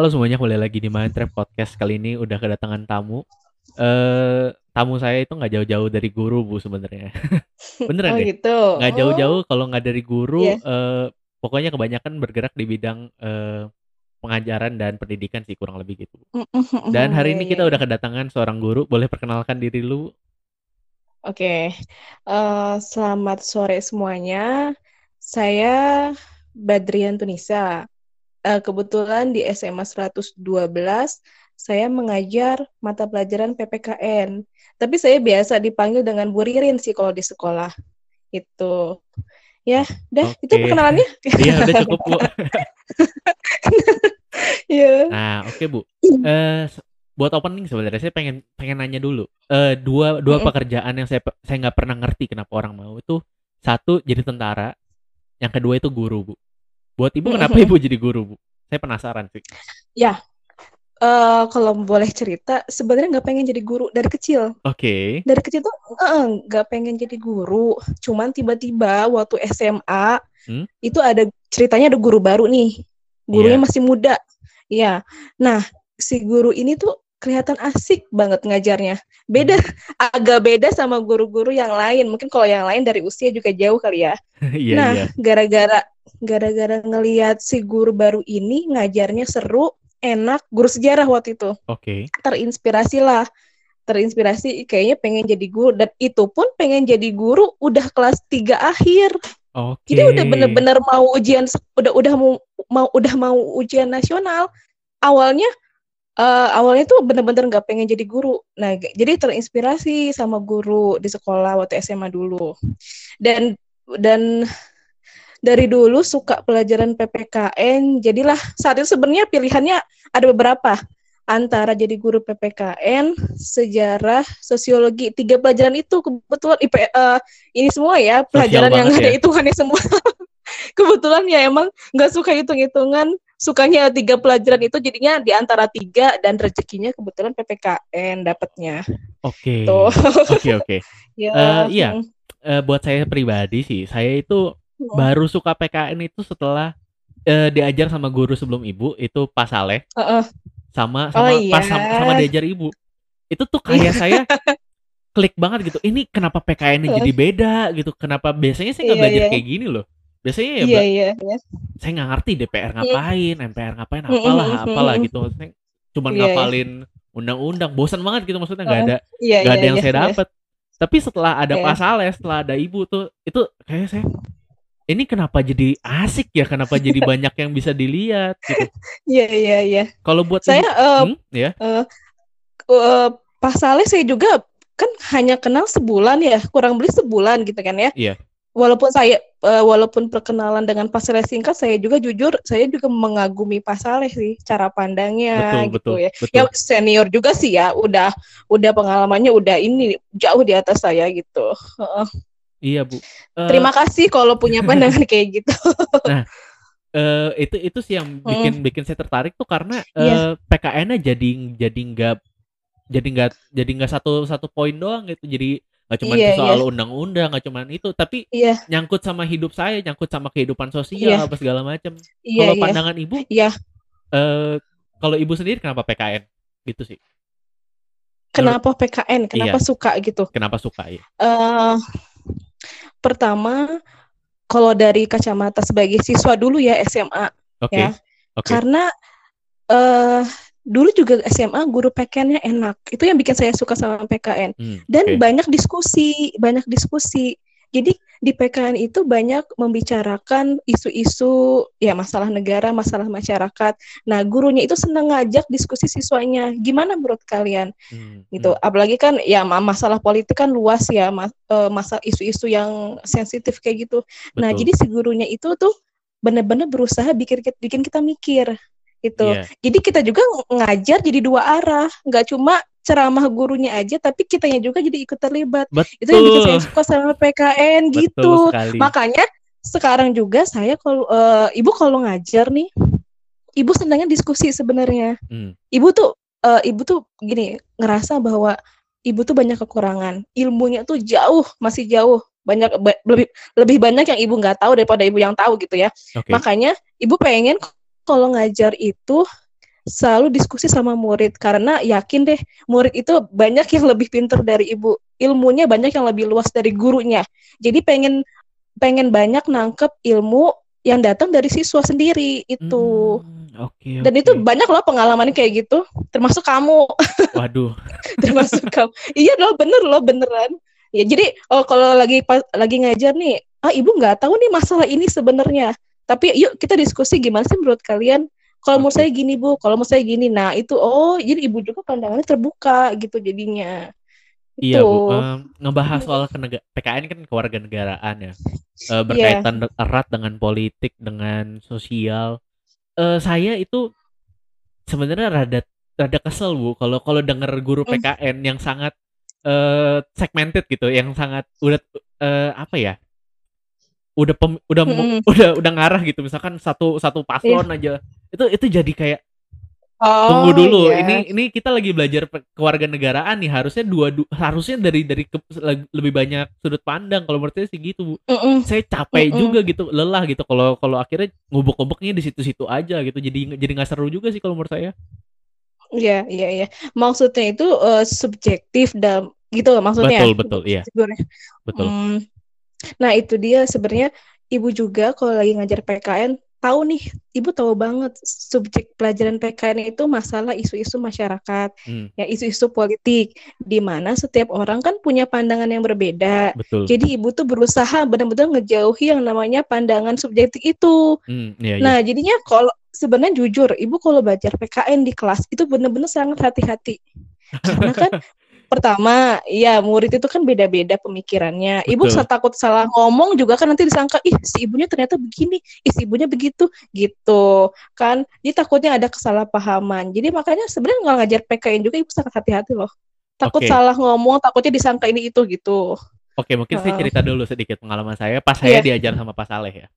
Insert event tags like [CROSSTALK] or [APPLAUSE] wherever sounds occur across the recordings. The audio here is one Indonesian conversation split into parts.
Halo semuanya, kembali lagi di Mind Trap Podcast. Kali ini udah kedatangan tamu. Eh, tamu saya itu nggak jauh-jauh dari guru, Bu, sebenarnya. [LAUGHS] Beneran Oh deh. gitu. Nggak Oh, jauh-jauh kalau nggak dari guru, iya. eh, pokoknya kebanyakan bergerak di bidang eh, pengajaran dan pendidikan sih kurang lebih gitu. Mm, mm, mm, Dan hari iya, ini iya, kita udah kedatangan seorang guru. Boleh perkenalkan diri lu? Oke. Eh, selamat sore semuanya. Saya Badrian Tunisa. Eh, kebetulan di SMA 112 saya mengajar mata pelajaran PPKN. Tapi saya biasa dipanggil dengan Bu Ririn sih kalau di sekolah. Itu. Ya, dah itu Oke. perkenalannya. Iya, udah cukup, Bu. [LAUGHS] Iya. Nah, oke, Bu. Eh, se- buat opening sebenarnya saya pengen pengen nanya dulu. Eh, dua dua Mm-mm. pekerjaan yang saya saya nggak pernah ngerti kenapa orang mau itu satu jadi tentara, yang kedua itu guru, Bu. Buat Ibu kenapa. Ibu jadi guru, Bu? Saya penasaran sih. Ya, eh, kalau boleh cerita, sebenarnya nggak pengen jadi guru dari kecil. Oke. dari kecil tuh eh, nggak pengen jadi guru cuman tiba-tiba waktu SMA Hmm? itu ada ceritanya ada guru baru nih gurunya Iya. masih muda Iya. nah si guru ini tuh kelihatan asik banget ngajarnya. Beda agak beda sama guru-guru yang lain. Mungkin kalau yang lain dari usia juga jauh kali ya. [LAUGHS] Iya, nah iya. gara-gara gara-gara ngelihat si guru baru ini ngajarnya seru enak guru sejarah waktu itu. Oke. terinspirasi lah. Terinspirasi kayaknya pengen jadi guru. Dan itu pun pengen jadi guru udah kelas 3 akhir. Oke. jadi udah bener-bener mau ujian udah udah mau mau udah mau ujian nasional. Awalnya eh, awalnya tuh bener-bener nggak pengen jadi guru. Nah jadi terinspirasi sama guru di sekolah waktu SMA dulu. Dan dan dari dulu suka pelajaran PPKN jadilah saat itu sebenarnya pilihannya ada beberapa. Antara jadi guru PPKN, sejarah, sosiologi, tiga pelajaran itu kebetulan IP, eh, ini semua ya pelajaran yang banget ada ya. hitungannya semua. [LAUGHS] kebetulan ya emang nggak suka hitung-hitungan, sukanya tiga pelajaran itu jadinya di antara tiga dan rezekinya kebetulan PPKN dapatnya. Oke. Tuh. Oke, oke. [LAUGHS] Ya, Eh, iya. Eh, buat saya pribadi sih, saya itu mm, baru suka PKN itu setelah eh, diajar sama guru sebelum Ibu, itu Pak Saleh. uh-uh. sama Oh sama iya. pas sama, sama diajar ibu itu tuh kayak saya [LAUGHS] klik banget gitu ini kenapa PKN-nya jadi beda gitu kenapa biasanya saya nggak Iya, belajar iya. kayak gini loh biasanya ya Iya bela- iya iya. saya nggak ngerti DPR ngapain MPR ngapain apalah apalah gitu Maksudnya cuman Iya, iya. ngapalin undang-undang bosan banget gitu maksudnya nggak ada Iya nggak iya ada yang iya. saya iya. dapat tapi setelah ada Iya. Pak Saleh setelah ada ibu tuh itu kayak saya ini kenapa jadi asik ya kenapa jadi [LAUGHS] banyak yang bisa dilihat gitu Iya iya iya. kalau buat Saya ibu eh, hmm, ya eh, eh, Pak Saleh saya juga kan hanya kenal sebulan ya, kurang beli sebulan gitu kan ya. Iya. Walaupun saya eh, walaupun perkenalan dengan Pak Saleh singkat, saya juga jujur saya juga mengagumi Pak Saleh sih cara pandangnya betul gitu betul ya. betul Ya senior juga sih ya, udah udah pengalamannya udah ini jauh di atas saya gitu. Heeh. Iya bu. Eh, Terima kasih kalau punya pandangan kayak gitu. [LAUGHS] eh, itu itu sih yang bikin bikin saya tertarik tuh karena Hmm. Iya. PKN-nya jadi jadi nggak jadi nggak jadi nggak satu satu poin doang gitu. Jadi nggak cuma Iya, soal undang-undang, nggak cuma itu, tapi Iya, nyangkut sama hidup saya, nyangkut sama kehidupan sosial Iya. apa segala macam. iya, Kalau iya. pandangan ibu, Iya. eh kalau ibu sendiri kenapa PKN? Gitu sih. Kenapa PKN? Kenapa Iya. suka gitu? Kenapa suka ya? eh pertama kalau dari kacamata sebagai siswa dulu ya SMA Oke. Ya. Oke. karena eh dulu juga SMA guru PKN-nya enak itu yang bikin saya suka sama PKN Hmm, dan oke. banyak diskusi banyak diskusi jadi di PKN itu banyak membicarakan isu-isu ya masalah negara masalah masyarakat nah gurunya itu senang ngajak diskusi siswanya gimana menurut kalian Hmm, gitu. hmm. Apalagi kan ya ma- masalah politik kan luas ya, mas, eh, masa isu-isu yang sensitif kayak gitu. Nah, Betul. jadi si gurunya itu tuh benar-benar berusaha bikin kita mikir gitu. Iya. Jadi kita juga ng- ngajar jadi dua arah, nggak cuma ceramah gurunya aja, tapi kitanya juga jadi ikut terlibat. Itu yang bikin saya Betul. suka sama PKN Betul gitu. sekali. Makanya sekarang juga saya kalau eh, ibu kalau ngajar nih, ibu senangnya diskusi sebenarnya Hmm, ibu tuh eh, ibu tuh gini ngerasa bahwa ibu tuh banyak kekurangan ilmunya tuh jauh masih jauh banyak ba- lebih lebih banyak yang ibu nggak tahu daripada ibu yang tahu gitu ya Oke. makanya ibu pengen kalau ngajar itu selalu diskusi sama murid. Karena yakin deh murid itu banyak yang lebih pintar dari ibu. Ilmunya banyak yang lebih luas dari gurunya. Jadi pengen pengen banyak nangkep ilmu yang datang dari siswa sendiri itu. Hmm, oke dan oke. itu banyak loh pengalaman kayak gitu termasuk kamu. [LAUGHS] Waduh. termasuk kamu. Iya loh bener loh beneran. Ya jadi oh kalau lagi pas- lagi ngajar nih ah ibu nggak tahu nih masalah ini sebenarnya tapi yuk kita diskusi gimana sih menurut kalian? Kalau menurut Oke. saya gini bu. Kalau menurut saya gini. Nah itu oh jadi ibu juga pandangannya terbuka gitu jadinya. Iya itu Bu, Em, ngebahas soal kenega- PKN kan kewarganegaraan ya, Eh, berkaitan de- erat dengan politik, dengan sosial. Eh, saya itu sebenarnya rada rada kesel Bu, kalau kalau denger guru. PKN yang sangat eh, segmented gitu, yang sangat udah eh, apa ya, udah pem- udah Mm-mm. udah udah ngarah gitu, misalkan satu satu paslon aja, itu itu jadi kayak oh Tunggu dulu, iya ini ini kita lagi belajar kewarganegaraan nih. Harusnya dua, du- harusnya dari dari ke- lebih banyak sudut pandang. Kalau menurut saya sih gitu, Bu. Mm-mm. Saya capek Mm-mm. juga gitu, lelah gitu. Kalau kalau akhirnya ngubek-ngubeknya di situ-situ aja gitu. Jadi jadi nggak seru juga sih kalau menurut saya. Iya, iya, iya. Maksudnya itu eh, subjektif dan gitu maksudnya. Betul betul, iya Sebenarnya. betul. Hmm, Nah, itu dia sebenarnya ibu juga kalau lagi ngajar PKN tahu nih, ibu tahu banget subjek pelajaran PKN itu masalah isu-isu masyarakat, Hmm, ya isu-isu politik, di mana setiap orang kan punya pandangan yang berbeda. betul. Jadi ibu tuh berusaha benar-benar ngejauhi yang namanya pandangan subjektif itu. Hmm, iya iya. Nah, jadinya kalau sebenarnya jujur, ibu kalau belajar PKN di kelas itu benar-benar sangat hati-hati. Karena kan pertama, ya murid itu kan beda-beda pemikirannya. Ibu Betul. sa- takut salah ngomong juga kan nanti disangka, ih si ibunya ternyata begini, ih si ibunya begitu, gitu kan. Jadi takutnya ada kesalahpahaman. Jadi makanya sebenarnya nggak ngajar PKN juga ibu sangat hati-hati loh. Takut Oke. salah ngomong, takutnya disangka ini itu gitu. Oke, mungkin saya Heeh. cerita dulu sedikit pengalaman saya pas saya Iya. diajar sama Pak Saleh ya.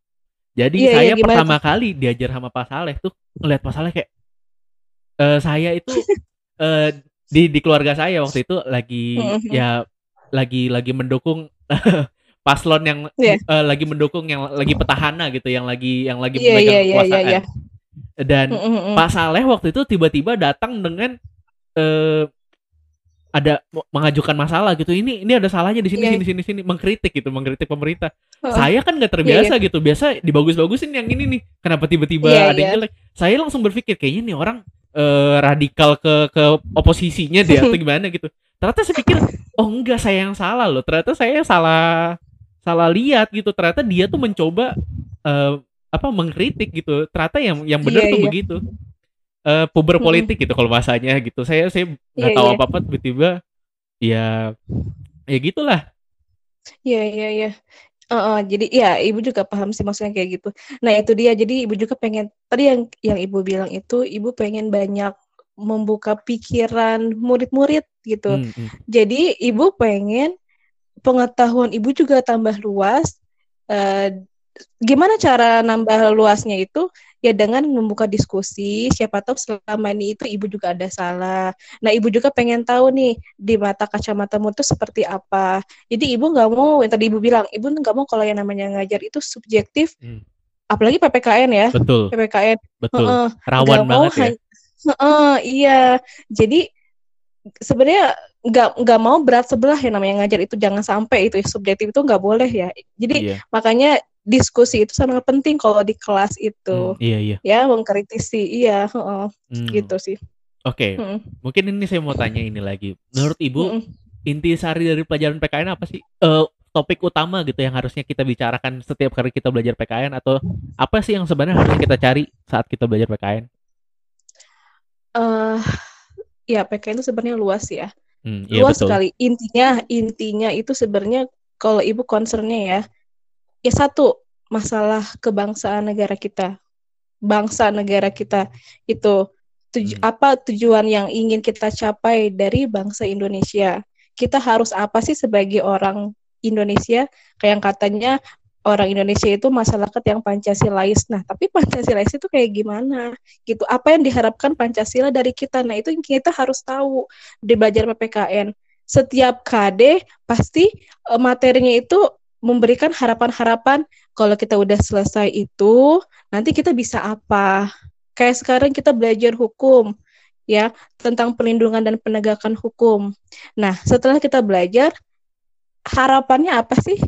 Jadi Iya, iya, saya gimana pertama kali diajar sama Pak Saleh tuh ngeliat Pak Saleh kayak eh saya itu [LAUGHS] eh di di keluarga saya waktu itu lagi Mhm. ya lagi lagi mendukung [LAUGHS] paslon yang Iya. eh, lagi mendukung yang lagi petahana gitu, yang lagi yang lagi Iya, memegang iya, iya, iya, kekuasaan. iya. Dan Mm, mm, mm. Pak Saleh waktu itu tiba-tiba datang dengan eh ada mengajukan masalah gitu. Ini ini ada salahnya di sini Iya. sini sini sini mengkritik gitu, mengkritik pemerintah. Heeh. Saya kan nggak terbiasa gitu. Biasa dibagus-bagusin yang ini nih. Kenapa tiba-tiba Iya, ada yang iya. jelek? Saya langsung berpikir kayaknya nih orang eh, radikal ke ke oposisinya deh [LAUGHS] atau gimana gitu. Ternyata saya pikir oh enggak saya yang salah loh. Ternyata saya salah salah lihat gitu. Ternyata dia tuh mencoba eh, apa mengkritik gitu. Ternyata yang yang benar Iya, tuh iya. begitu. Eh puber politik gitu kalau bahasanya gitu. Saya saya nggak Iya, tahu iya. apa-apa tiba-tiba ya ya gitulah. Iya, iya, iya. Heeh, jadi ya ibu juga paham sih maksudnya kayak gitu. Nah itu dia, jadi ibu juga pengen, tadi yang yang ibu bilang itu, ibu pengen banyak membuka pikiran murid-murid gitu. Hmm, hmm. Jadi ibu pengen pengetahuan ibu juga tambah luas. Eh, gimana cara nambah luasnya itu? Ya dengan membuka diskusi, siapa tahu selama ini itu ibu juga ada salah. Nah ibu juga pengen tahu nih di mata kacamatamu itu seperti apa. Jadi ibu nggak mau yang tadi ibu bilang, ibu nggak mau kalau yang namanya ngajar itu subjektif, Hmm. apalagi PPKN ya, Betul, PPKN. betul. Heeh, Rawan mau banget ya. hany- Heeh, iya. Jadi sebenarnya nggak nggak mau berat sebelah yang namanya ngajar itu jangan sampai itu subjektif itu nggak boleh ya. Jadi Iya. makanya diskusi itu sangat penting kalau di kelas itu Hmm, iya iya. ya mengkritisi iya heeh, Hmm. gitu sih. Oke, Heeh, mungkin ini saya mau tanya ini lagi. Menurut Ibu, heeh. inti sari dari pelajaran PKN apa sih? Eh, topik utama gitu yang harusnya kita bicarakan setiap kali kita belajar PKN atau apa sih yang sebenarnya harus kita cari saat kita belajar PKN? Eh, ya PKN itu sebenarnya luas ya. Hmm, iya luas betul. sekali. Intinya intinya itu sebenarnya kalau ibu concernnya ya, ya satu masalah kebangsaan negara kita, bangsa negara kita itu tuju- Hmm. apa tujuan yang ingin kita capai dari bangsa Indonesia. Kita harus apa sih sebagai orang Indonesia? Kayak yang katanya orang Indonesia itu masyarakat yang Pancasilais. Nah, tapi [LAUGHS] Pancasilais itu kayak gimana? Gitu. Apa yang diharapkan Pancasila dari kita? Nah, itu yang kita harus tahu di belajar PPKN. Setiap KD pasti eh, materinya itu memberikan harapan-harapan kalau kita udah selesai itu nanti kita bisa apa kayak sekarang kita belajar hukum ya tentang perlindungan dan penegakan hukum. Nah, setelah kita belajar harapannya apa sih?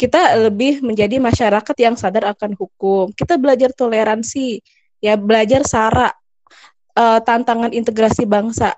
Kita lebih menjadi masyarakat yang sadar akan hukum. Kita belajar toleransi, ya belajar sara uh, tantangan integrasi bangsa.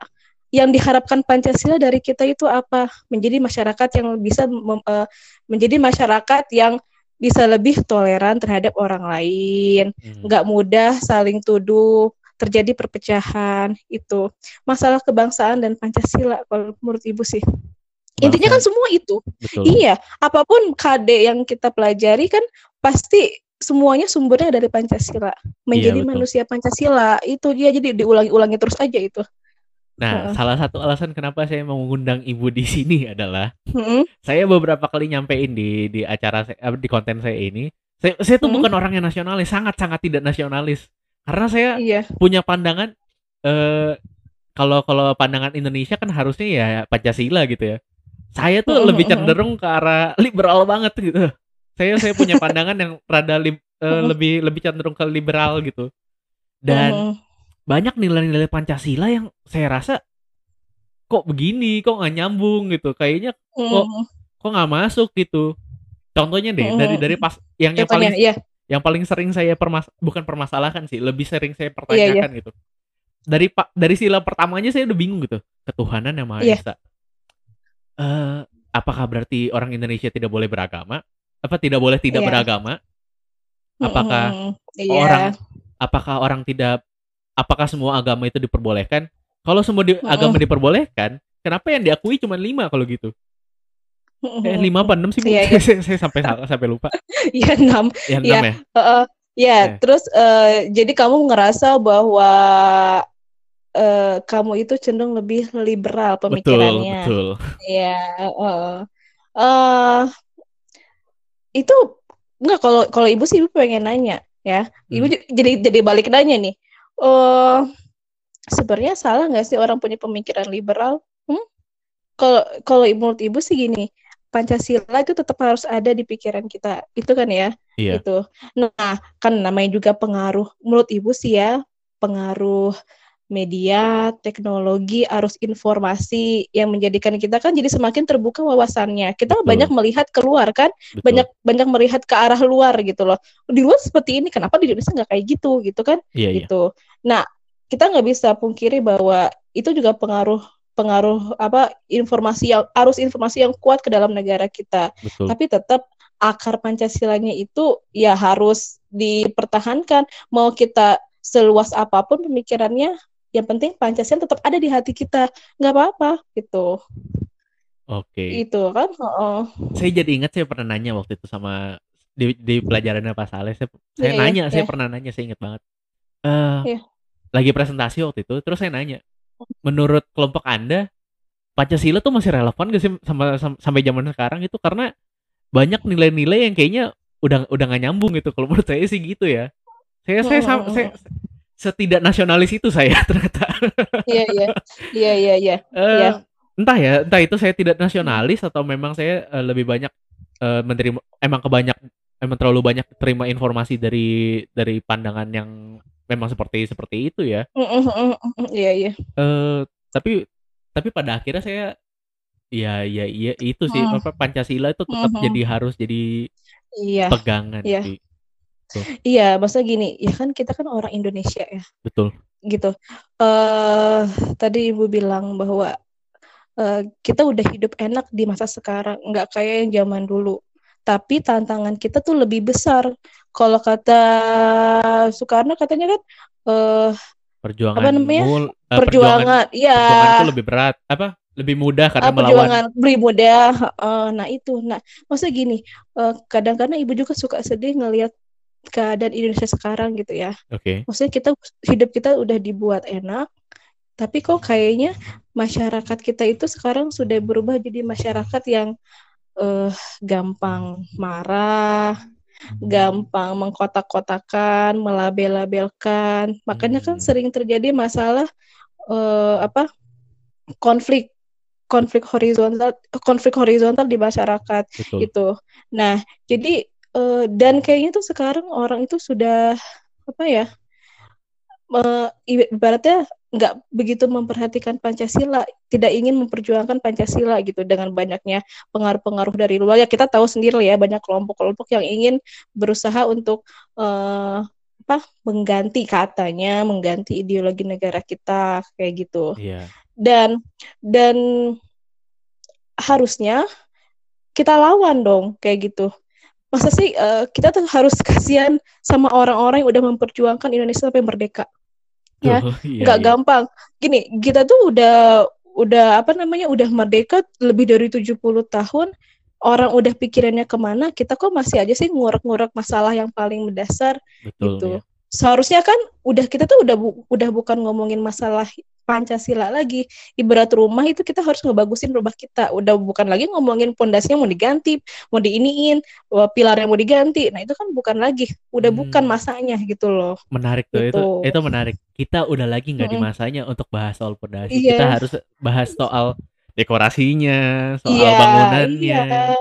Yang diharapkan Pancasila dari kita itu apa? Menjadi masyarakat yang bisa uh, menjadi masyarakat yang bisa lebih toleran terhadap orang lain, hmm. nggak mudah saling tuduh, terjadi perpecahan itu masalah kebangsaan dan Pancasila kalau menurut ibu sih. Bangsa. Intinya kan semua itu. Betul. Iya, apa pun KD yang kita pelajari kan pasti semuanya sumbernya dari Pancasila. Menjadi iya, manusia Pancasila itu dia jadi diulangi-ulangi terus aja itu. Nah, uh. salah satu alasan kenapa saya mengundang ibu di sini adalah hmm? saya beberapa kali nyampein di di acara saya, di konten saya ini, saya, saya tuh hmm? bukan orang yang nasionalis, sangat-sangat tidak nasionalis. Karena saya iya. punya pandangan eh kalau kalau pandangan Indonesia kan harusnya ya Pancasila gitu ya. Saya tuh lebih cenderung ke arah liberal banget gitu. Saya saya punya pandangan yang rada li, uh, lebih lebih cenderung ke liberal gitu. Dan banyak nilai-nilai Pancasila yang saya rasa kok begini, kok nggak nyambung gitu. Kayaknya kok mm. kok nggak masuk gitu. Contohnya deh mm. dari dari pas yang yang paling iya. yang paling sering saya permas bukan permasalahkan sih, lebih sering saya pertanyakan iya, iya. gitu. Dari pak dari sila pertamanya saya udah bingung gitu. Ketuhanan yang Maha iya. Esa. Uh, apakah berarti orang Indonesia tidak boleh beragama? Apa tidak boleh tidak iya. beragama? Apakah mm, orang apakah orang tidak apakah semua agama itu diperbolehkan? Kalau semua di, agama diperbolehkan, kenapa yang diakui cuma lima kalau gitu? Eh lima apa enam sih? Iya, iya. [LAUGHS] saya, saya sampai salah sampai lupa. [LAUGHS] Iya enam. Ya enam ya. ya? Uh, uh, ya, yeah. terus uh, jadi kamu ngerasa bahwa uh, kamu itu cenderung lebih liberal pemikirannya. Betul, betul. Iya. Uh, uh, itu enggak kalau kalau ibu sih ibu pengen nanya ya. Ibu hmm. jadi jadi balik nanya nih uh, sebenarnya salah nggak sih orang punya pemikiran liberal? Hmm? Kalau kalau menurut ibu sih gini, Pancasila itu tetap harus ada di pikiran kita, itu kan ya? Iya. Itu. Nah, kan namanya juga pengaruh. Menurut ibu sih ya, pengaruh media, teknologi, arus informasi yang menjadikan kita kan jadi semakin terbuka wawasannya. Kita Betul. banyak melihat keluar kan, Betul. banyak banyak melihat ke arah luar gitu loh. Di luar seperti ini, kenapa di Indonesia nggak kayak gitu gitu kan? Iya, gitu. Iya. Nah, kita nggak bisa pungkiri bahwa itu juga pengaruh pengaruh apa informasi yang arus informasi yang kuat ke dalam negara kita. Betul. Tapi tetap akar Pancasilanya itu ya harus dipertahankan. Mau kita seluas apa pun pemikirannya yang penting Pancasila tetap ada di hati kita nggak apa-apa gitu oke okay. itu kan oh. saya jadi ingat saya pernah nanya waktu itu sama di, di pelajarannya Pak Saleh saya, saya yeah, nanya yeah. saya pernah nanya saya ingat banget uh, eh, yeah. lagi presentasi waktu itu terus saya nanya menurut kelompok anda Pancasila tuh masih relevan gak sih sama, sama sampai zaman sekarang itu karena banyak nilai-nilai yang kayaknya udah udah gak nyambung gitu kalau menurut saya sih gitu ya saya saya, saya, saya setidak nasionalis itu saya [LAUGHS] ternyata. Iya iya iya iya iya. Uh, entah ya, entah itu saya tidak nasionalis atau memang saya uh, lebih banyak uh, menerima emang kebanyak emang terlalu banyak terima informasi dari dari pandangan yang memang seperti seperti itu ya. Iya iya. Uh, tapi tapi pada akhirnya saya ya ya iya itu sih mm. apa Pancasila itu tetap mm -hmm. jadi harus jadi iya. pegangan iya. sih. Iya, maksudnya gini, ya kan kita kan orang Indonesia ya. Betul. Gitu. Uh, tadi ibu bilang bahwa uh, kita udah hidup enak di masa sekarang, nggak kayak yang zaman dulu. Tapi tantangan kita tuh lebih besar. Kalau kata Soekarno katanya kan uh, perjuangan apa namanya? Mul, uh, perjuangan, iya. Perjuangan itu lebih berat. Apa? lebih mudah karena uh, perjuangan melawan. lebih mudah. Uh, nah itu, nah maksudnya gini, uh, kadang-kadang ibu juga suka sedih ngelihat keadaan Indonesia sekarang gitu ya. Oke. Okay. Maksudnya kita hidup kita udah dibuat enak, tapi kok kayaknya masyarakat kita itu sekarang sudah berubah jadi masyarakat yang uh, gampang marah, gampang mengkotak-kotakan, melabel-labelkan. Makanya kan hmm. sering terjadi masalah uh, apa konflik konflik horizontal konflik horizontal di masyarakat Betul. gitu. Nah, jadi uh, dan kayaknya tuh sekarang orang itu sudah apa ya uh, ibaratnya nggak begitu memperhatikan Pancasila, tidak ingin memperjuangkan Pancasila gitu dengan banyaknya pengaruh-pengaruh dari luar. Ya kita tahu sendiri ya banyak kelompok-kelompok yang ingin berusaha untuk uh, apa mengganti katanya, mengganti ideologi negara kita kayak gitu. Iya. Dan dan harusnya kita lawan dong kayak gitu. Masa sih uh, kita tuh harus kasihan sama orang-orang yang udah memperjuangkan Indonesia sampai merdeka? Ya? Oh, iya, nggak iya. gampang. Gini kita tuh udah udah apa namanya udah merdeka lebih dari 70 tahun. Orang udah pikirannya ke mana kita kok masih aja sih ngurek-ngurek masalah yang paling mendasar Betul, gitu. ya. seharusnya kan udah kita tuh udah bu, udah bukan ngomongin masalah Pancasila lagi. Ibarat rumah itu kita harus ngebagusin rumah kita. Udah bukan lagi ngomongin pondasinya mau diganti, mau diiniin, pilarnya mau diganti. Nah, itu kan bukan lagi, udah hmm. bukan masanya gitu loh. Menarik tuh gitu. itu. Itu menarik. Kita udah lagi nggak hmm. di masanya untuk bahas soal pondasi. Iya. Kita harus bahas soal dekorasinya, soal iya, bangunannya, iya.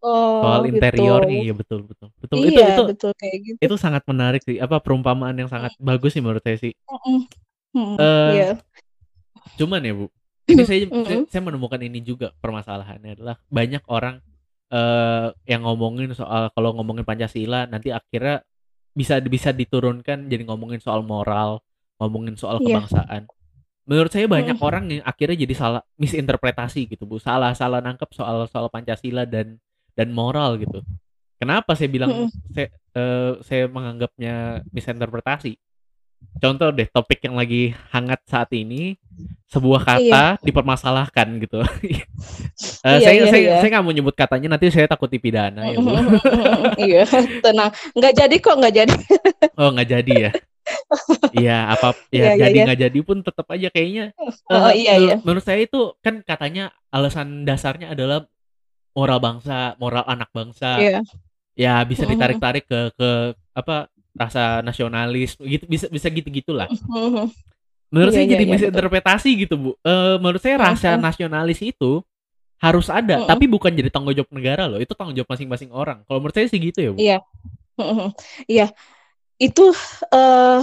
Oh, soal gitu. interiornya, ya betul betul betul iya, itu itu betul kayak gitu. itu sangat menarik sih, apa perumpamaan yang sangat mm. bagus sih menurut saya sih. Mm -mm. Uh, iya. Cuman ya Bu, [CLEARS THROAT] ini saya, saya saya menemukan ini juga permasalahannya adalah banyak orang uh, yang ngomongin soal kalau ngomongin Pancasila nanti akhirnya bisa bisa diturunkan jadi ngomongin soal moral, ngomongin soal yeah. kebangsaan. Menurut saya banyak mm. orang yang akhirnya jadi salah misinterpretasi gitu Bu, salah salah nangkep soal soal Pancasila dan dan moral gitu. Kenapa saya bilang mm. saya uh, saya menganggapnya misinterpretasi? Contoh deh topik yang lagi hangat saat ini sebuah kata iya. dipermasalahkan gitu. uh, [LAUGHS] iya, saya iya, saya iya. saya nggak mau nyebut katanya nanti saya takut dipidana ya. Bu. [LAUGHS] iya, tenang. Nggak jadi kok, nggak jadi. [LAUGHS] oh, nggak jadi ya. Iya, apa ya iya, jadi iya. nggak iya. jadi pun tetap aja kayaknya. Uh, oh, iya, iya. Menurut saya itu kan katanya alasan dasarnya adalah moral bangsa, moral anak bangsa. Iya. Ya bisa ditarik-tarik ke ke apa rasa nasionalis gitu bisa bisa gitu gitulah menurut iya, saya iya, jadi iya, misinterpretasi betul. gitu bu. Uh, menurut saya rasa nasionalis itu harus ada uh tapi bukan jadi tanggung jawab negara loh itu tanggung jawab masing-masing orang. Kalau menurut saya sih gitu ya bu. Iya. Iya. Itu uh,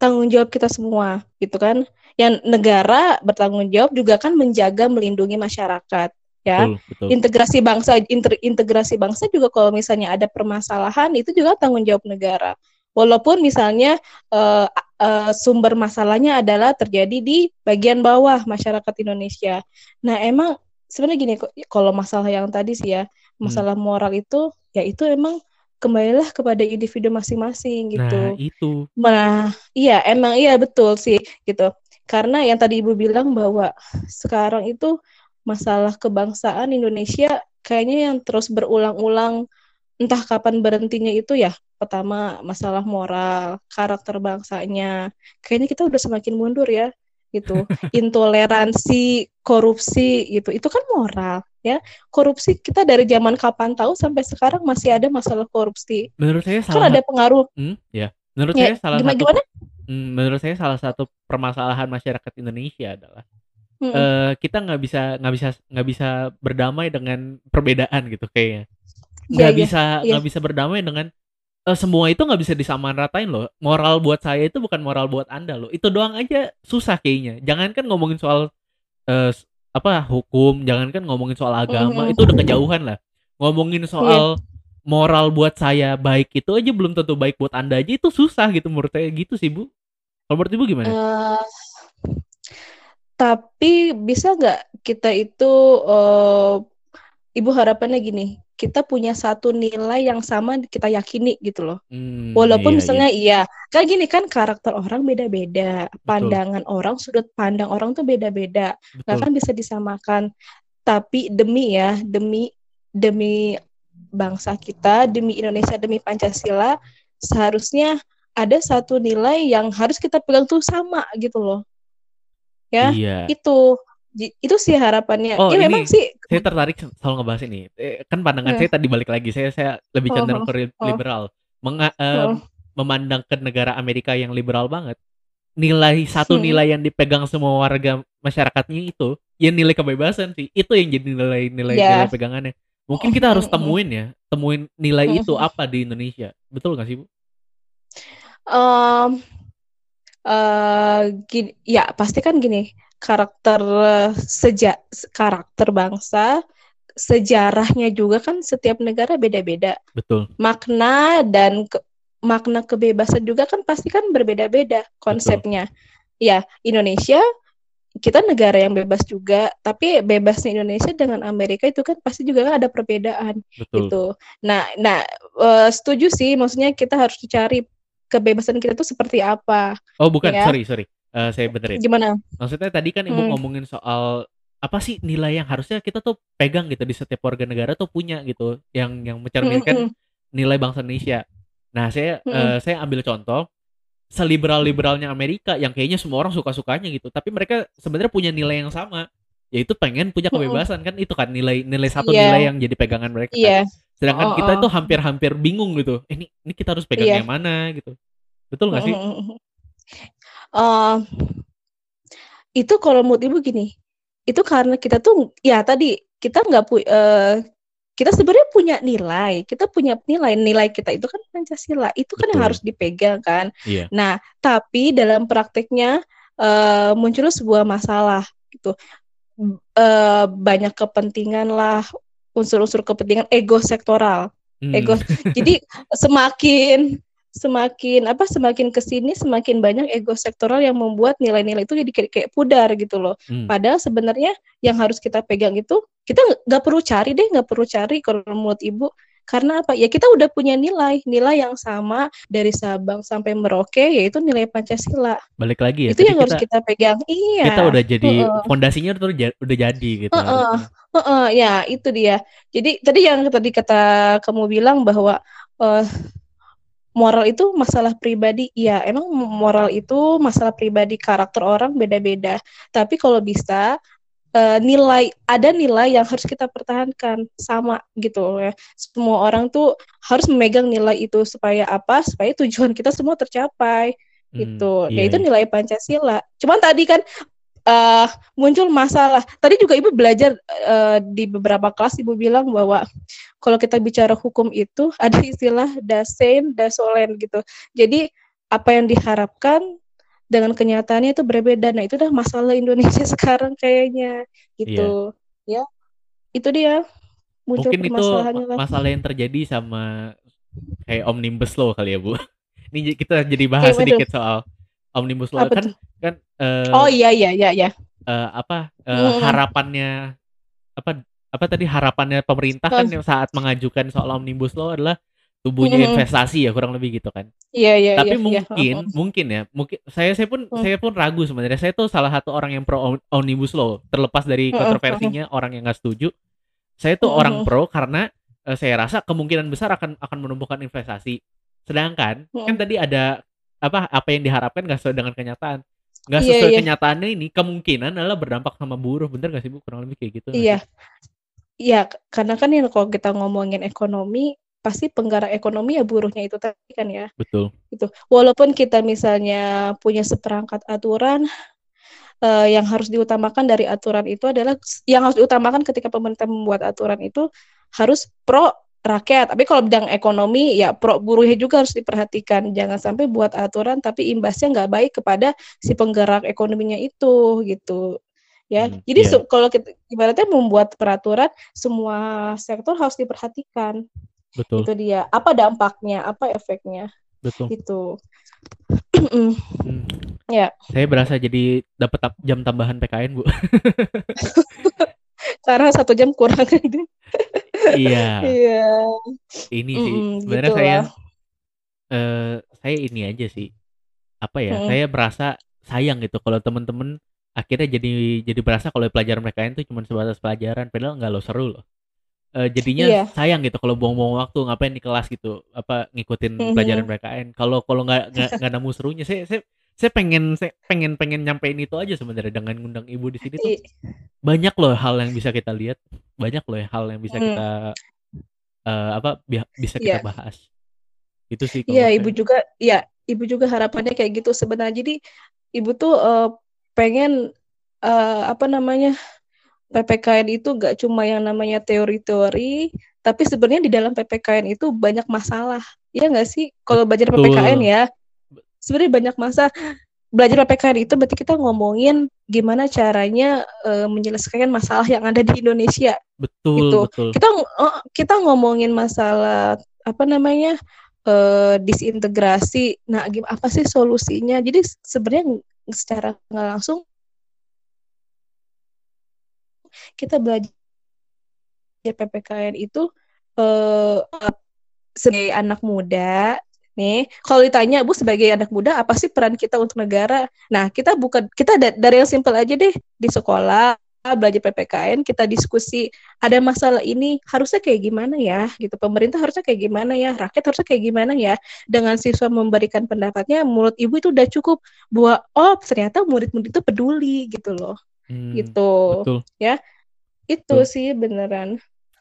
tanggung jawab kita semua gitu kan. Yang negara bertanggung jawab juga kan menjaga melindungi masyarakat ya betul, betul. integrasi bangsa inter, integrasi bangsa juga kalau misalnya ada permasalahan itu juga tanggung jawab negara. Walaupun misalnya uh, uh, sumber masalahnya adalah terjadi di bagian bawah masyarakat Indonesia. Nah emang sebenarnya gini kalau masalah yang tadi sih ya masalah hmm. moral itu ya itu emang kembalilah kepada individu masing-masing gitu. Nah itu. Nah iya emang iya betul sih gitu. Karena yang tadi ibu bilang bahwa sekarang itu masalah kebangsaan Indonesia kayaknya yang terus berulang-ulang entah kapan berhentinya itu ya. Pertama masalah moral karakter bangsanya. Kayaknya kita udah semakin mundur ya gitu. [LAUGHS] Intoleransi korupsi gitu. Itu kan moral ya. Korupsi kita dari zaman kapan tahu sampai sekarang masih ada masalah korupsi. Menurut saya kan salah kan ada pengaruh. Hmm, ya. Menurut ya, saya salah gimana, satu gimana? Hmm, menurut saya salah satu permasalahan masyarakat Indonesia adalah hmm. uh, kita nggak bisa nggak bisa nggak bisa berdamai dengan perbedaan gitu kayaknya. Iya, nggak yeah, bisa nggak yeah, bisa berdamai dengan uh, semua itu nggak bisa disamaratain loh. Moral buat saya itu bukan moral buat anda loh. Itu doang aja susah kayaknya. Jangan kan ngomongin soal uh, apa hukum jangan kan ngomongin soal agama. Mm-hmm. itu udah kejauhan lah. Ngomongin soal yeah. moral buat saya baik itu aja belum tentu baik buat anda aja itu susah gitu menurut saya. Gitu sih bu. Kalau menurut ibu gimana? Uh, tapi bisa nggak kita itu uh, ibu harapannya gini, kita punya satu nilai yang sama kita yakini gitu loh. Hmm, Walaupun iya, misalnya iya. iya, kayak gini kan karakter orang beda-beda, pandangan orang, sudut pandang orang tuh beda-beda, nggak kan bisa disamakan. Tapi demi ya, demi demi bangsa kita, demi Indonesia, demi Pancasila, seharusnya ada satu nilai yang harus kita pegang tuh sama gitu loh ya iya. itu itu sih harapannya oh, ya memang sih saya tertarik soal ngebahas ini eh, kan pandangan yeah. saya tadi balik lagi saya saya lebih cenderung oh, ke oh. liberal Menga, uh, oh. memandang ke negara Amerika yang liberal banget nilai satu hmm. nilai yang dipegang semua warga masyarakatnya itu ya nilai kebebasan sih itu yang jadi nilai nilai yeah. nilai pegangannya mungkin kita harus temuin ya temuin nilai itu apa di Indonesia betul nggak sih bu? Um, uh, gini, ya pasti kan gini karakter sejak karakter bangsa sejarahnya juga kan setiap negara beda-beda. Betul. Makna dan ke, makna kebebasan juga kan pasti kan berbeda-beda konsepnya. Betul. Ya, Indonesia kita negara yang bebas juga, tapi bebasnya Indonesia dengan Amerika itu kan pasti juga kan ada perbedaan Betul. gitu. Nah, nah uh, setuju sih, maksudnya kita harus cari kebebasan kita itu seperti apa. Oh, bukan, ya? sorry, sorry. Uh, saya benerin. Gimana? Maksudnya tadi kan Ibu hmm. ngomongin soal apa sih nilai yang harusnya kita tuh pegang gitu di setiap warga negara tuh punya gitu yang yang mencerminkan mm -hmm. nilai bangsa Indonesia. Nah, saya mm -hmm. uh, saya ambil contoh seliberal-liberalnya Amerika yang kayaknya semua orang suka-sukanya gitu. Tapi mereka sebenarnya punya nilai yang sama, yaitu pengen punya kebebasan kan itu kan nilai nilai satu yeah. nilai yang jadi pegangan mereka. Yeah. Kan. Sedangkan oh, kita oh. itu hampir-hampir bingung gitu. Eh, ini ini kita harus pegang yeah. yang mana gitu. Betul nggak sih? Uh, [LAUGHS] itu kalau menurut ibu gini, itu karena kita tuh ya tadi kita nggak pu uh, kita sebenarnya punya nilai, kita punya nilai, nilai kita itu kan Pancasila, itu kan Betul. yang harus dipegang kan. Iya. Nah, tapi dalam prakteknya uh, muncul sebuah masalah gitu, uh, banyak kepentingan lah, unsur-unsur kepentingan ego sektoral, hmm. ego. [LAUGHS] Jadi semakin semakin apa semakin ke sini semakin banyak ego sektoral yang membuat nilai-nilai itu jadi kayak, kayak pudar gitu loh. Hmm. Padahal sebenarnya yang harus kita pegang itu kita nggak perlu cari deh, nggak perlu cari kalau menurut ibu karena apa? Ya kita udah punya nilai, nilai yang sama dari Sabang sampai Merauke yaitu nilai Pancasila. Balik lagi ya. Itu yang kita, harus kita pegang. Iya. Kita udah jadi uh -uh. fondasinya tuh udah jadi gitu. Uh -uh. Uh -uh. ya itu dia. Jadi tadi yang tadi kata kamu bilang bahwa uh, moral itu masalah pribadi ya emang moral itu masalah pribadi karakter orang beda-beda tapi kalau bisa uh, nilai ada nilai yang harus kita pertahankan sama gitu ya semua orang tuh harus memegang nilai itu supaya apa supaya tujuan kita semua tercapai hmm, gitu iya, yaitu iya. nilai Pancasila cuman tadi kan uh, muncul masalah. Tadi juga ibu belajar uh, di beberapa kelas ibu bilang bahwa kalau kita bicara hukum itu [LAUGHS] ada istilah dasen, dasolen gitu. Jadi apa yang diharapkan dengan kenyataannya itu berbeda. Nah itu dah masalah Indonesia [LAUGHS] sekarang kayaknya gitu. Iya. Ya, itu dia muncul Mungkin itu masalah yang terjadi sama kayak omnibus law kali ya bu. [LAUGHS] Ini kita jadi bahas sedikit soal omnibus law apa kan kan uh, oh iya iya iya iya uh, apa uh, hmm. harapannya apa apa tadi harapannya pemerintah kan yang saat mengajukan soal omnibus law adalah tubuhnya hmm. investasi ya kurang lebih gitu kan. Iya iya. Tapi iya, mungkin iya. mungkin ya mungkin saya saya pun hmm. saya pun ragu sebenarnya saya tuh salah satu orang yang pro omnibus law terlepas dari kontroversinya hmm. orang yang nggak setuju. Saya tuh hmm. orang pro karena uh, saya rasa kemungkinan besar akan akan menumbuhkan investasi. Sedangkan hmm. kan tadi ada apa apa yang diharapkan gak sesuai dengan kenyataan nggak iya, sesuai yeah, yeah. kenyataannya ini kemungkinan adalah berdampak sama buruh bener gak sih bu kurang lebih kayak gitu iya iya karena kan yang kalau kita ngomongin ekonomi pasti penggerak ekonomi ya buruhnya itu tadi kan ya betul itu walaupun kita misalnya punya seperangkat aturan uh, yang harus diutamakan dari aturan itu adalah yang harus diutamakan ketika pemerintah membuat aturan itu harus pro rakyat. Tapi kalau bidang ekonomi ya pro buruhnya juga harus diperhatikan. Jangan sampai buat aturan tapi imbasnya nggak baik kepada si penggerak ekonominya itu gitu. Ya. Hmm, Jadi yeah. kalau kita ibaratnya membuat peraturan semua sektor harus diperhatikan. Betul. Itu dia. Apa dampaknya, apa efeknya. Betul. Itu. [CLEARS THROAT] hmm. Ya. Saya berasa jadi dapat jam tambahan PKN, Bu. [LAUGHS] Karena satu jam kurang gitu. [LAUGHS] iya. Iya. Ini sih mm, sebenarnya gitu saya uh, saya ini aja sih. Apa ya? Mm. Saya berasa sayang gitu kalau temen-temen akhirnya jadi jadi berasa kalau pelajaran mereka itu cuma sebatas pelajaran padahal nggak lo seru loh. Uh, jadinya yeah. sayang gitu kalau buang-buang waktu ngapain di kelas gitu apa ngikutin mm -hmm. pelajaran mereka kalau kalau nggak nggak nemu serunya saya saya saya pengen saya pengen pengen nyampein itu aja sebenarnya dengan ngundang ibu di sini tuh banyak loh hal yang bisa kita lihat banyak loh hal yang bisa hmm. kita uh, apa bisa kita yeah. bahas itu sih iya yeah, ibu juga ya ibu juga harapannya kayak gitu sebenarnya jadi ibu tuh uh, pengen uh, apa namanya PPKN itu gak cuma yang namanya teori-teori tapi sebenarnya di dalam PPKN itu banyak masalah ya nggak sih kalau belajar PPKN ya sebenarnya banyak masa belajar PPKN itu berarti kita ngomongin gimana caranya uh, menyelesaikan masalah yang ada di Indonesia. Betul, gitu. betul. Kita uh, kita ngomongin masalah apa namanya uh, disintegrasi. Nah, apa sih solusinya? Jadi sebenarnya secara nggak langsung kita belajar PPKN itu uh, sebagai anak muda nih. Kalau ditanya bu sebagai anak muda apa sih peran kita untuk negara? Nah kita bukan kita dari yang simpel aja deh. Di sekolah belajar PPKN kita diskusi ada masalah ini harusnya kayak gimana ya? Gitu. Pemerintah harusnya kayak gimana ya? Rakyat harusnya kayak gimana ya? Dengan siswa memberikan pendapatnya menurut ibu itu udah cukup buat oh ternyata murid-murid itu peduli gitu loh hmm, gitu. betul. ya itu betul. sih beneran.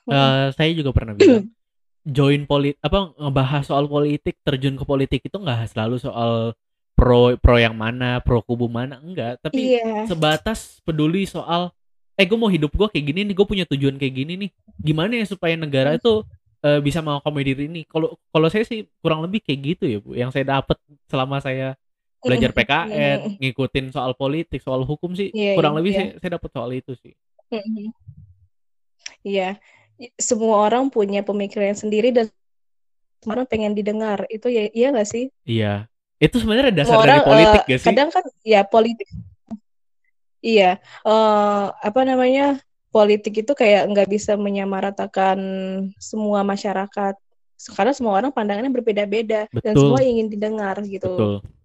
Uh, saya juga pernah bilang [CLEARS THROAT] join polit apa ngebahas soal politik terjun ke politik itu nggak selalu soal pro pro yang mana pro kubu mana enggak. Tapi yeah. sebatas peduli soal eh gue mau hidup gue kayak gini nih gue punya tujuan kayak gini nih. Gimana ya supaya negara itu uh, bisa mengakomodir ini? Kalau kalau saya sih kurang lebih kayak gitu ya bu. Yang saya dapat selama saya belajar PKN ngikutin soal politik soal hukum sih yeah, kurang yeah, lebih yeah. saya, saya dapat soal itu sih. Iya, semua orang punya pemikiran sendiri dan semua orang pengen didengar itu ya iya gak sih? Iya itu sebenarnya dasar semua dari orang, politik uh, gak sih? kadang kan ya politik iya uh, apa namanya politik itu kayak nggak bisa menyamaratakan semua masyarakat karena semua orang pandangannya berbeda-beda dan semua ingin didengar gitu. Betul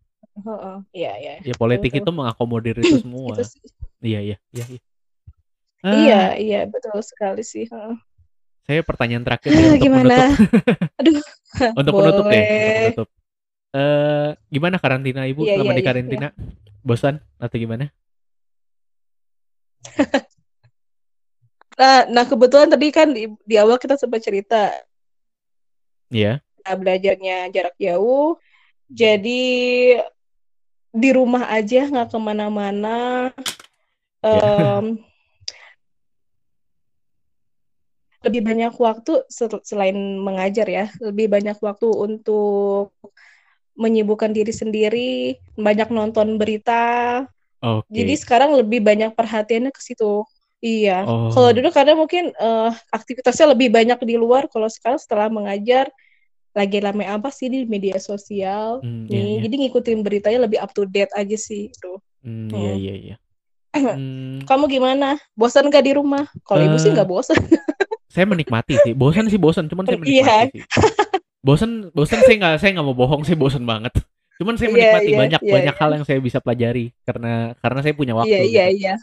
iya iya ya politik betul. itu mengakomodir itu semua itu iya iya iya iya. Ah. iya iya betul sekali sih uh. Saya pertanyaan terakhir ya untuk gimana? penutup. [LAUGHS] Aduh. untuk boleh. penutup deh, untuk penutup. Uh, gimana karantina Ibu yeah, selama yeah, di iya, karantina? Yeah. Bosan atau gimana? nah, [LAUGHS] nah kebetulan tadi kan di, di awal kita sempat cerita. Iya. Yeah. belajarnya jarak jauh. Jadi di rumah aja nggak ke mana-mana. Um, lebih banyak waktu selain mengajar ya, lebih banyak waktu untuk menyibukkan diri sendiri, banyak nonton berita. Okay. Jadi sekarang lebih banyak perhatiannya ke situ. Iya. Oh. Kalau dulu karena mungkin uh, aktivitasnya lebih banyak di luar. Kalau sekarang setelah mengajar lagi rame apa sih di media sosial hmm, nih. Iya, iya. Jadi ngikutin beritanya lebih up to date aja sih itu. Hmm, Iya iya iya. Hmm. Kamu gimana? Bosan gak di rumah? Kalau uh, ibu sih nggak bosan. [LAUGHS] saya menikmati sih bosan sih bosan cuman saya menikmati yeah. sih bosan bosan saya nggak saya nggak mau bohong saya bosan banget cuman saya iya, menikmati yeah, yeah, banyak yeah, banyak yeah. hal yang saya bisa pelajari karena karena saya punya waktu iya iya gitu. iya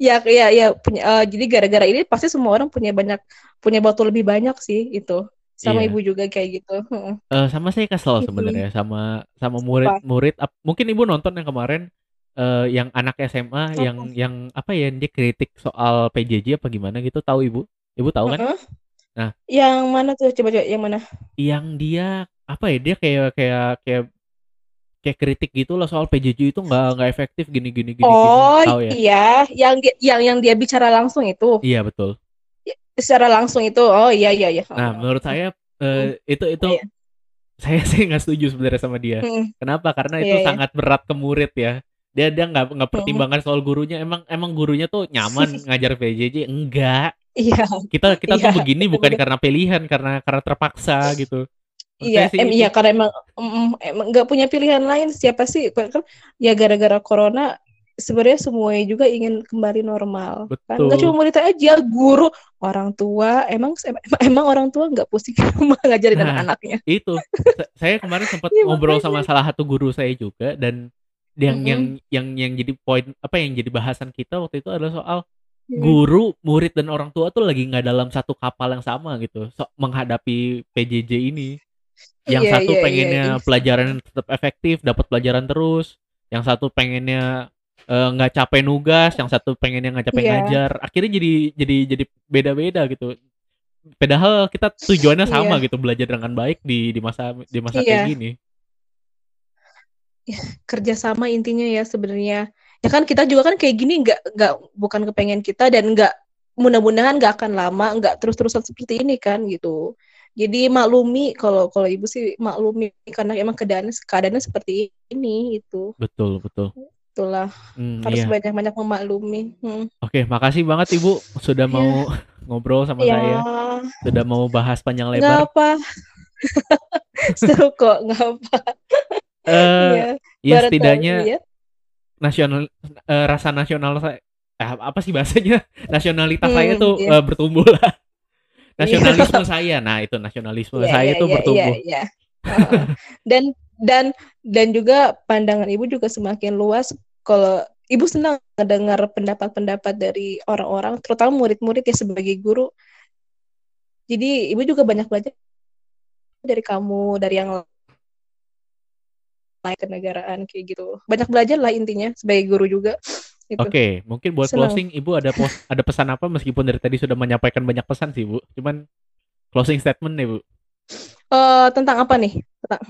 ya iya iya punya uh, jadi gara-gara ini pasti semua orang punya banyak punya waktu lebih banyak sih itu sama yeah. ibu juga kayak gitu uh, sama saya kesel sebenarnya sama sama murid-murid mungkin ibu nonton yang kemarin uh, yang anak SMA oh. yang yang apa ya dia kritik soal PJJ apa gimana gitu tahu ibu Ibu tahu kan? Uh -huh. Nah, yang mana tuh coba coba yang mana? Yang dia apa ya? Dia kayak kayak kayak kayak kritik gitu lah soal PJJ itu nggak nggak efektif gini gini gini. Oh gini. ya? iya, yang yang yang dia bicara langsung itu. Iya betul. Secara langsung itu, oh iya iya iya. Nah menurut saya uh, itu itu iya. saya [LAUGHS] sih nggak setuju sebenarnya sama dia. Hmm. Kenapa? Karena itu iya, iya. sangat berat ke murid ya dia dia nggak nggak pertimbangan soal gurunya emang emang gurunya tuh nyaman [LAUGHS] ngajar PJJ enggak Iya. Kita kita iya, tuh begini bukan karena pilihan, karena karena terpaksa gitu. iya, em, iya karena emang emang nggak punya pilihan lain. Siapa sih kan ya gara-gara corona sebenarnya semuanya juga ingin kembali normal. Kan? Betul. Kan nggak cuma murid aja, guru, orang tua. Emang emang orang tua nggak pusing ngajarin nah, anak-anaknya. Itu. saya kemarin sempat [LAUGHS] ya, ngobrol makanya. sama salah satu guru saya juga dan yang mm -hmm. yang yang yang jadi poin apa yang jadi bahasan kita waktu itu adalah soal Iya. guru, murid dan orang tua tuh lagi nggak dalam satu kapal yang sama gitu, so, menghadapi PJJ ini. Yang yeah, satu yeah, pengennya yeah, pelajaran tetap efektif, dapat pelajaran terus. Yang satu pengennya nggak uh, capek nugas, yang satu pengennya nggak capek yeah. ngajar. Akhirnya jadi jadi jadi beda-beda gitu. Padahal kita tujuannya iya. sama yeah. gitu, belajar dengan baik di di masa di masa yeah. kayak gini. Ya, kerjasama intinya ya sebenarnya ya kan kita juga kan kayak gini nggak nggak bukan kepengen kita dan nggak mudah-mudahan nggak akan lama nggak terus-terusan seperti ini kan gitu jadi maklumi kalau kalau ibu sih maklumi karena emang keadaannya keadaannya seperti ini itu. Betul, betul. Itulah Hmm, harus iya. banyak-banyak memaklumi. Hmm. Oke, makasih banget Ibu sudah Iya. mau ngobrol sama Ya, saya, sudah mau bahas panjang nggak lebar. apa. [LAUGHS] Seru kok, nggak apa. Eh, Iya, ya setidaknya ya. nasional eh, rasa nasional saya eh, apa sih bahasanya? Nasionalitas saya Hmm, tuh iya. eh, bertumbuh lah. Iya. Nasionalisme saya. Nah, itu nasionalisme Iya, saya iya, tuh iya, bertumbuh. iya. Heeh. Dan dan dan juga pandangan ibu juga semakin luas kalau ibu senang mendengar pendapat-pendapat dari orang-orang, terutama murid-murid ya sebagai guru. Jadi ibu juga banyak belajar dari kamu, dari yang lain kenegaraan kayak gitu. Banyak belajar lah intinya sebagai guru juga. Gitu. Oke, mungkin buat Senang. closing Ibu ada pos, [LAUGHS] ada pesan apa meskipun dari tadi sudah menyampaikan banyak pesan sih, Bu. Cuman closing statement nih, Bu. Eh, tentang apa nih? Tentang,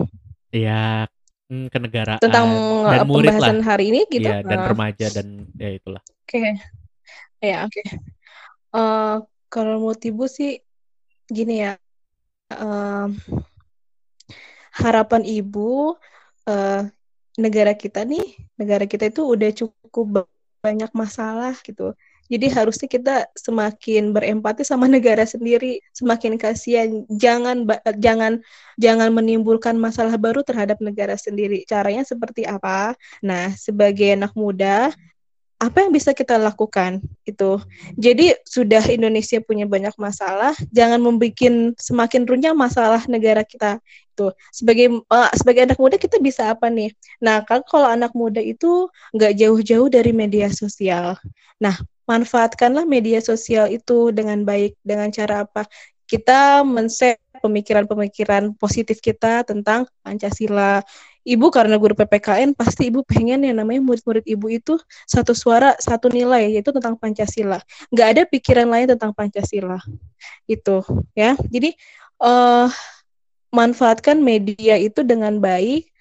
Ya, kenegaraan tentang dan eh, murid lah. pembahasan hari ini gitu. Iya, dan Nah. remaja dan ya itulah. Oke, ya oke. Eh, kalau menurut ibu sih gini ya, em, harapan ibu eh, negara kita nih, negara kita itu udah cukup ba- banyak masalah gitu. Jadi harusnya kita semakin berempati sama negara sendiri, semakin kasihan. Jangan ba- jangan jangan menimbulkan masalah baru terhadap negara sendiri. Caranya seperti apa? Nah, sebagai anak muda apa yang bisa kita lakukan itu. Jadi sudah Indonesia punya banyak masalah, jangan membuat semakin runyam masalah negara kita itu. Sebagai eh, sebagai anak muda kita bisa apa nih? Nah, kan kalau anak muda itu nggak jauh-jauh dari media sosial. Nah, manfaatkanlah media sosial itu dengan baik dengan cara apa? Kita men-share pemikiran-pemikiran positif kita tentang Pancasila. Ibu karena guru PPKN pasti ibu pengen yang namanya murid-murid ibu itu satu suara satu nilai yaitu tentang Pancasila nggak ada pikiran lain tentang Pancasila itu ya jadi eh manfaatkan media itu dengan baik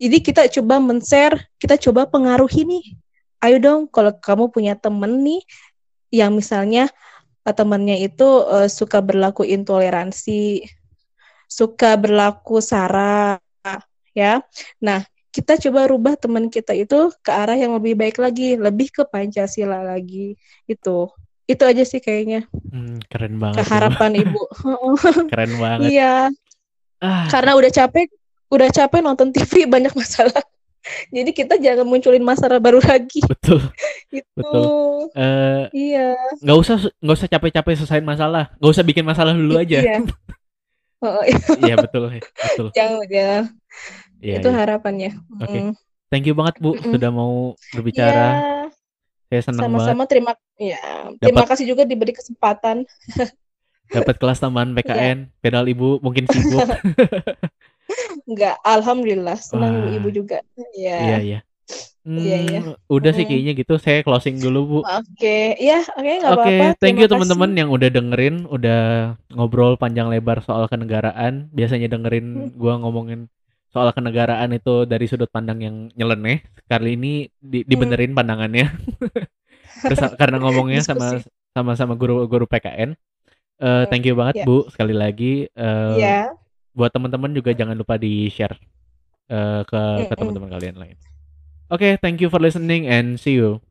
jadi kita coba men-share kita coba pengaruhi nih ayo dong kalau kamu punya temen nih yang misalnya eh, temennya itu eh, suka berlaku intoleransi suka berlaku sara ya nah kita coba rubah teman kita itu ke arah yang lebih baik lagi, lebih ke Pancasila lagi. Itu. Itu aja sih kayaknya Hmm, keren banget. Keharapan Ibu. [LAUGHS] Keren banget. iya, Ah, karena udah capek, udah capek nonton TV banyak masalah. Jadi kita jangan munculin masalah baru lagi. betul. [LAUGHS] Itu. Betul. Eh, Iya. nggak usah nggak usah capek-capek selesaiin masalah. Nggak usah bikin masalah dulu aja. Iya. [LAUGHS] Oh, Iya, betul. Betul. [LAUGHS] jangan, jangan. Iya, itu iya. harapannya. Oke. Mm. Thank you banget, Bu, Mm-mm. sudah mau berbicara. Iya. Saya senang banget Sama-sama terima ya, terima Dapat- kasih juga diberi kesempatan. dapat kelas tambahan Iya. PKN. Pedal Ibu mungkin sibuk. Enggak, alhamdulillah senang Wah. ibu juga. Iya, Ya. iya. Hmm, Iya, iya. udah sih Mm. kayaknya gitu. Saya closing dulu, Bu. Oke, ya, oke nggak Oke, apa-apa. thank Terima you teman-teman yang udah dengerin, udah ngobrol panjang lebar soal kenegaraan. Biasanya Hmm. dengerin gua ngomongin soal kenegaraan itu dari sudut pandang yang nyeleneh. Kali ini di- Hmm. dibenerin pandangannya. [LAUGHS] Terus karena ngomongnya sama sama sama guru-guru PKN. Eh, thank you banget Ya. Bu sekali lagi. Eh, Ya, Buat teman-teman juga jangan lupa di share ke ke Mm-mm. teman-teman kalian lain. Oke, thank you for listening and see you.